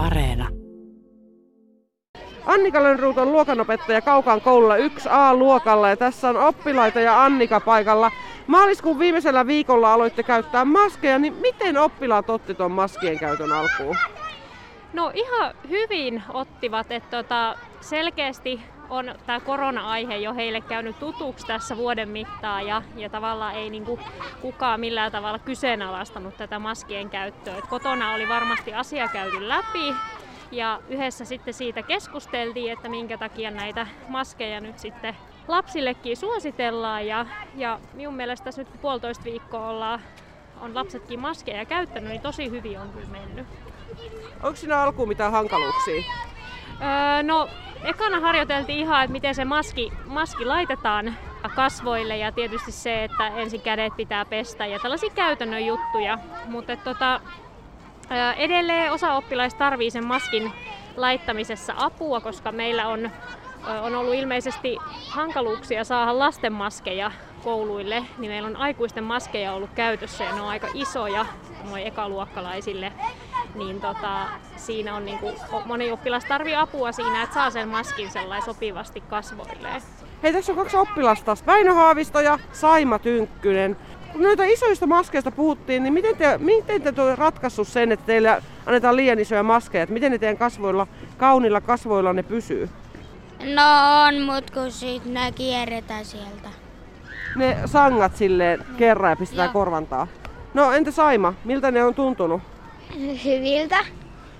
Areena. Annika Lönnruut on luokanopettaja Kaukaan koululla 1A-luokalla ja tässä on oppilaita ja Annika paikalla. Maaliskuun viimeisellä viikolla aloitte käyttää maskeja, niin miten oppilaat otti tuon maskien käytön alkuun? No ihan hyvin ottivat, että tota, selkeästi on tämä korona-aihe jo heille käynyt tutuksi tässä vuoden mittaan ja, ja tavallaan ei niinku kukaan millään tavalla kyseenalaistanut tätä maskien käyttöä. Et kotona oli varmasti asia käyty läpi ja yhdessä sitten siitä keskusteltiin, että minkä takia näitä maskeja nyt sitten lapsillekin suositellaan ja, ja minun mielestä tässä nyt kun puolitoista viikkoa ollaan, on lapsetkin maskeja käyttänyt, niin tosi hyvin on kyllä mennyt. Onko siinä alkuun mitään hankaluuksia? Öö, no, ekana harjoiteltiin ihan, että miten se maski, maski laitetaan kasvoille ja tietysti se, että ensin kädet pitää pestä ja tällaisia käytännön juttuja. Mutta tota, edelleen osa oppilaista tarvii sen maskin laittamisessa apua, koska meillä on, on ollut ilmeisesti hankaluuksia saada lasten maskeja kouluille, niin meillä on aikuisten maskeja ollut käytössä ja ne on aika isoja noin ekaluokkalaisille niin tota, siinä on niinku, moni oppilas tarvii apua siinä, että saa sen maskin sellainen sopivasti kasvoilleen. Hei, tässä on kaksi oppilasta, Väinö Haavisto ja Saima Tynkkynen. Kun noita isoista maskeista puhuttiin, niin miten te, miten te olette ratkaissut sen, että teille annetaan liian isoja maskeja? Että miten ne teidän kasvoilla, kaunilla kasvoilla ne pysyy? No on, mut kun sit ne kierretään sieltä. Ne sangat silleen kerran ja pistetään Joo. korvantaa. No entä Saima, miltä ne on tuntunut? Hyviltä.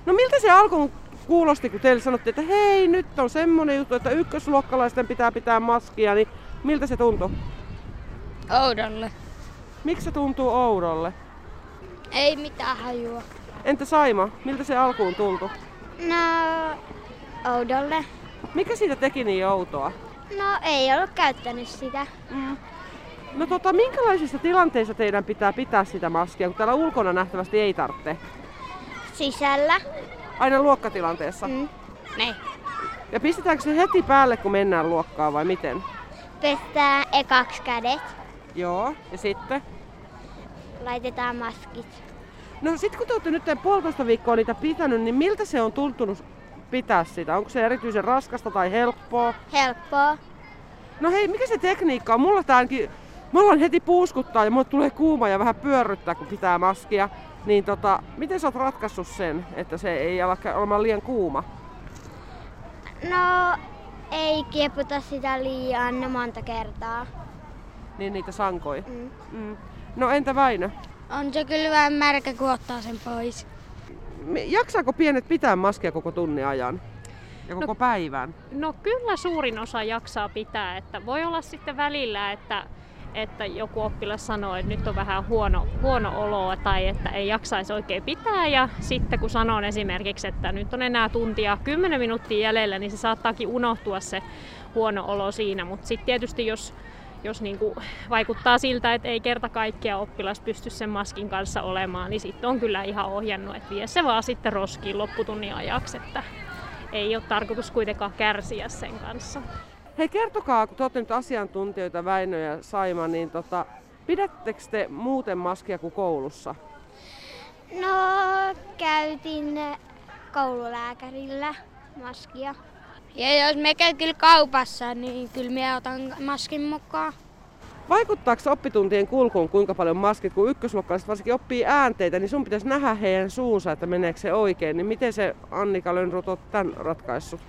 No miltä se alkuun kuulosti, kun teille sanottiin, että hei, nyt on semmonen juttu, että ykkösluokkalaisten pitää pitää maskia, niin miltä se tuntui? Oudolle. Miksi se tuntuu oudolle? Ei mitään hajua. Entä Saima, miltä se alkuun tuntui? No, oudolle. Mikä siitä teki niin outoa? No, ei ollut käyttänyt sitä. Mm. No tota, minkälaisissa tilanteissa teidän pitää pitää sitä maskia, kun täällä ulkona nähtävästi ei tarvitse? Sisällä. Aina luokkatilanteessa? Mm. Ne. Ja pistetäänkö se heti päälle, kun mennään luokkaan vai miten? Pestään ekaksi kädet. Joo, ja sitten? Laitetaan maskit. No sit kun te olette nyt puolitoista viikkoa niitä pitänyt, niin miltä se on tuntunut pitää sitä? Onko se erityisen raskasta tai helppoa? Helppoa. No hei, mikä se tekniikka on? Mulla tää ainakin, mä heti puuskuttaa ja mulle tulee kuuma ja vähän pyörryttää, kun pitää maskia. Niin tota, miten sä oot ratkaissut sen, että se ei ala olemaan liian kuuma? No, ei kieputa sitä liian monta kertaa. Niin niitä sankoi? Mm. Mm. No entä Väinö? On se kyllä vähän märkä, kun ottaa sen pois. Jaksaako pienet pitää maskia koko tunnin ajan? Ja koko no, päivän? No kyllä suurin osa jaksaa pitää. Että voi olla sitten välillä, että että joku oppilas sanoo, että nyt on vähän huono, huono olo tai että ei jaksaisi oikein pitää. Ja sitten kun sanon esimerkiksi, että nyt on enää tuntia 10 minuuttia jäljellä, niin se saattaakin unohtua se huono olo siinä. Mutta sitten tietysti jos, jos niinku vaikuttaa siltä, että ei kerta kaikkia oppilas pysty sen maskin kanssa olemaan, niin sitten on kyllä ihan ohjannut, että vie se vaan sitten roskiin lopputunnin ajaksi, että ei ole tarkoitus kuitenkaan kärsiä sen kanssa. Hei kertokaa, kun te olette nyt asiantuntijoita Väinö ja Saima, niin tota, pidättekö te muuten maskia kuin koulussa? No, käytin koululääkärillä maskia. Ja jos me käy kyllä kaupassa, niin kyllä me otan maskin mukaan. Vaikuttaako oppituntien kulkuun kuinka paljon maskit, kun ykkösluokkalaiset varsinkin oppii äänteitä, niin sun pitäisi nähdä heidän suunsa, että meneekö se oikein. Niin miten se Annika Lönnrot on tämän ratkaissut?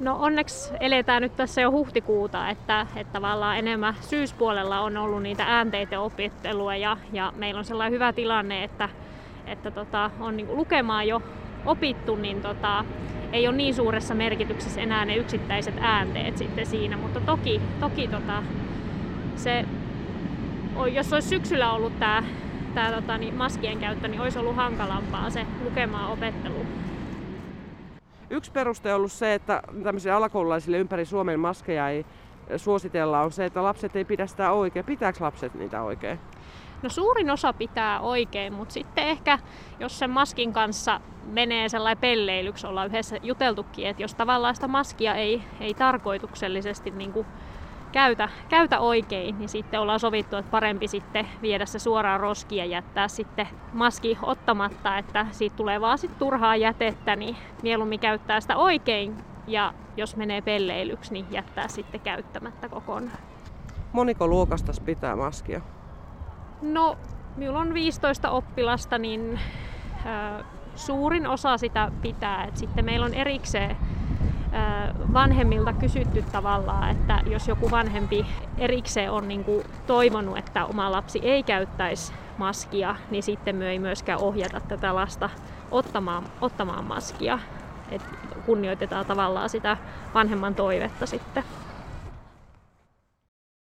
No onneksi eletään nyt tässä jo huhtikuuta, että, että tavallaan enemmän syyspuolella on ollut niitä äänteiden opettelua ja, ja meillä on sellainen hyvä tilanne, että, että tota, on niin lukemaan jo opittu, niin tota, ei ole niin suuressa merkityksessä enää ne yksittäiset äänteet sitten siinä, mutta toki, toki tota, se, jos olisi syksyllä ollut tämä tää, tota, niin maskien käyttö, niin olisi ollut hankalampaa se lukemaan opettelu. Yksi peruste on ollut se, että tämmöisille alakoululaisille ympäri Suomen maskeja ei suositella, on se, että lapset ei pidä sitä oikein. Pitääkö lapset niitä oikein? No suurin osa pitää oikein, mutta sitten ehkä jos sen maskin kanssa menee sellainen pelleilyksi, ollaan yhdessä juteltukin, että jos tavallaan sitä maskia ei, ei tarkoituksellisesti niin kuin käytä, käytä oikein, niin sitten ollaan sovittu, että parempi sitten viedä se suoraan roskiin ja jättää sitten maski ottamatta, että siitä tulee vaan sitten turhaa jätettä, niin mieluummin käyttää sitä oikein ja jos menee pelleilyksi, niin jättää sitten käyttämättä kokonaan. Moniko luokasta pitää maskia? No, minulla on 15 oppilasta, niin äh, suurin osa sitä pitää. Et sitten meillä on erikseen vanhemmilta kysytty tavallaan, että jos joku vanhempi erikseen on niin kuin toivonut, että oma lapsi ei käyttäisi maskia, niin sitten me ei myöskään ohjata tätä lasta ottamaan, ottamaan maskia. Et kunnioitetaan tavallaan sitä vanhemman toivetta sitten.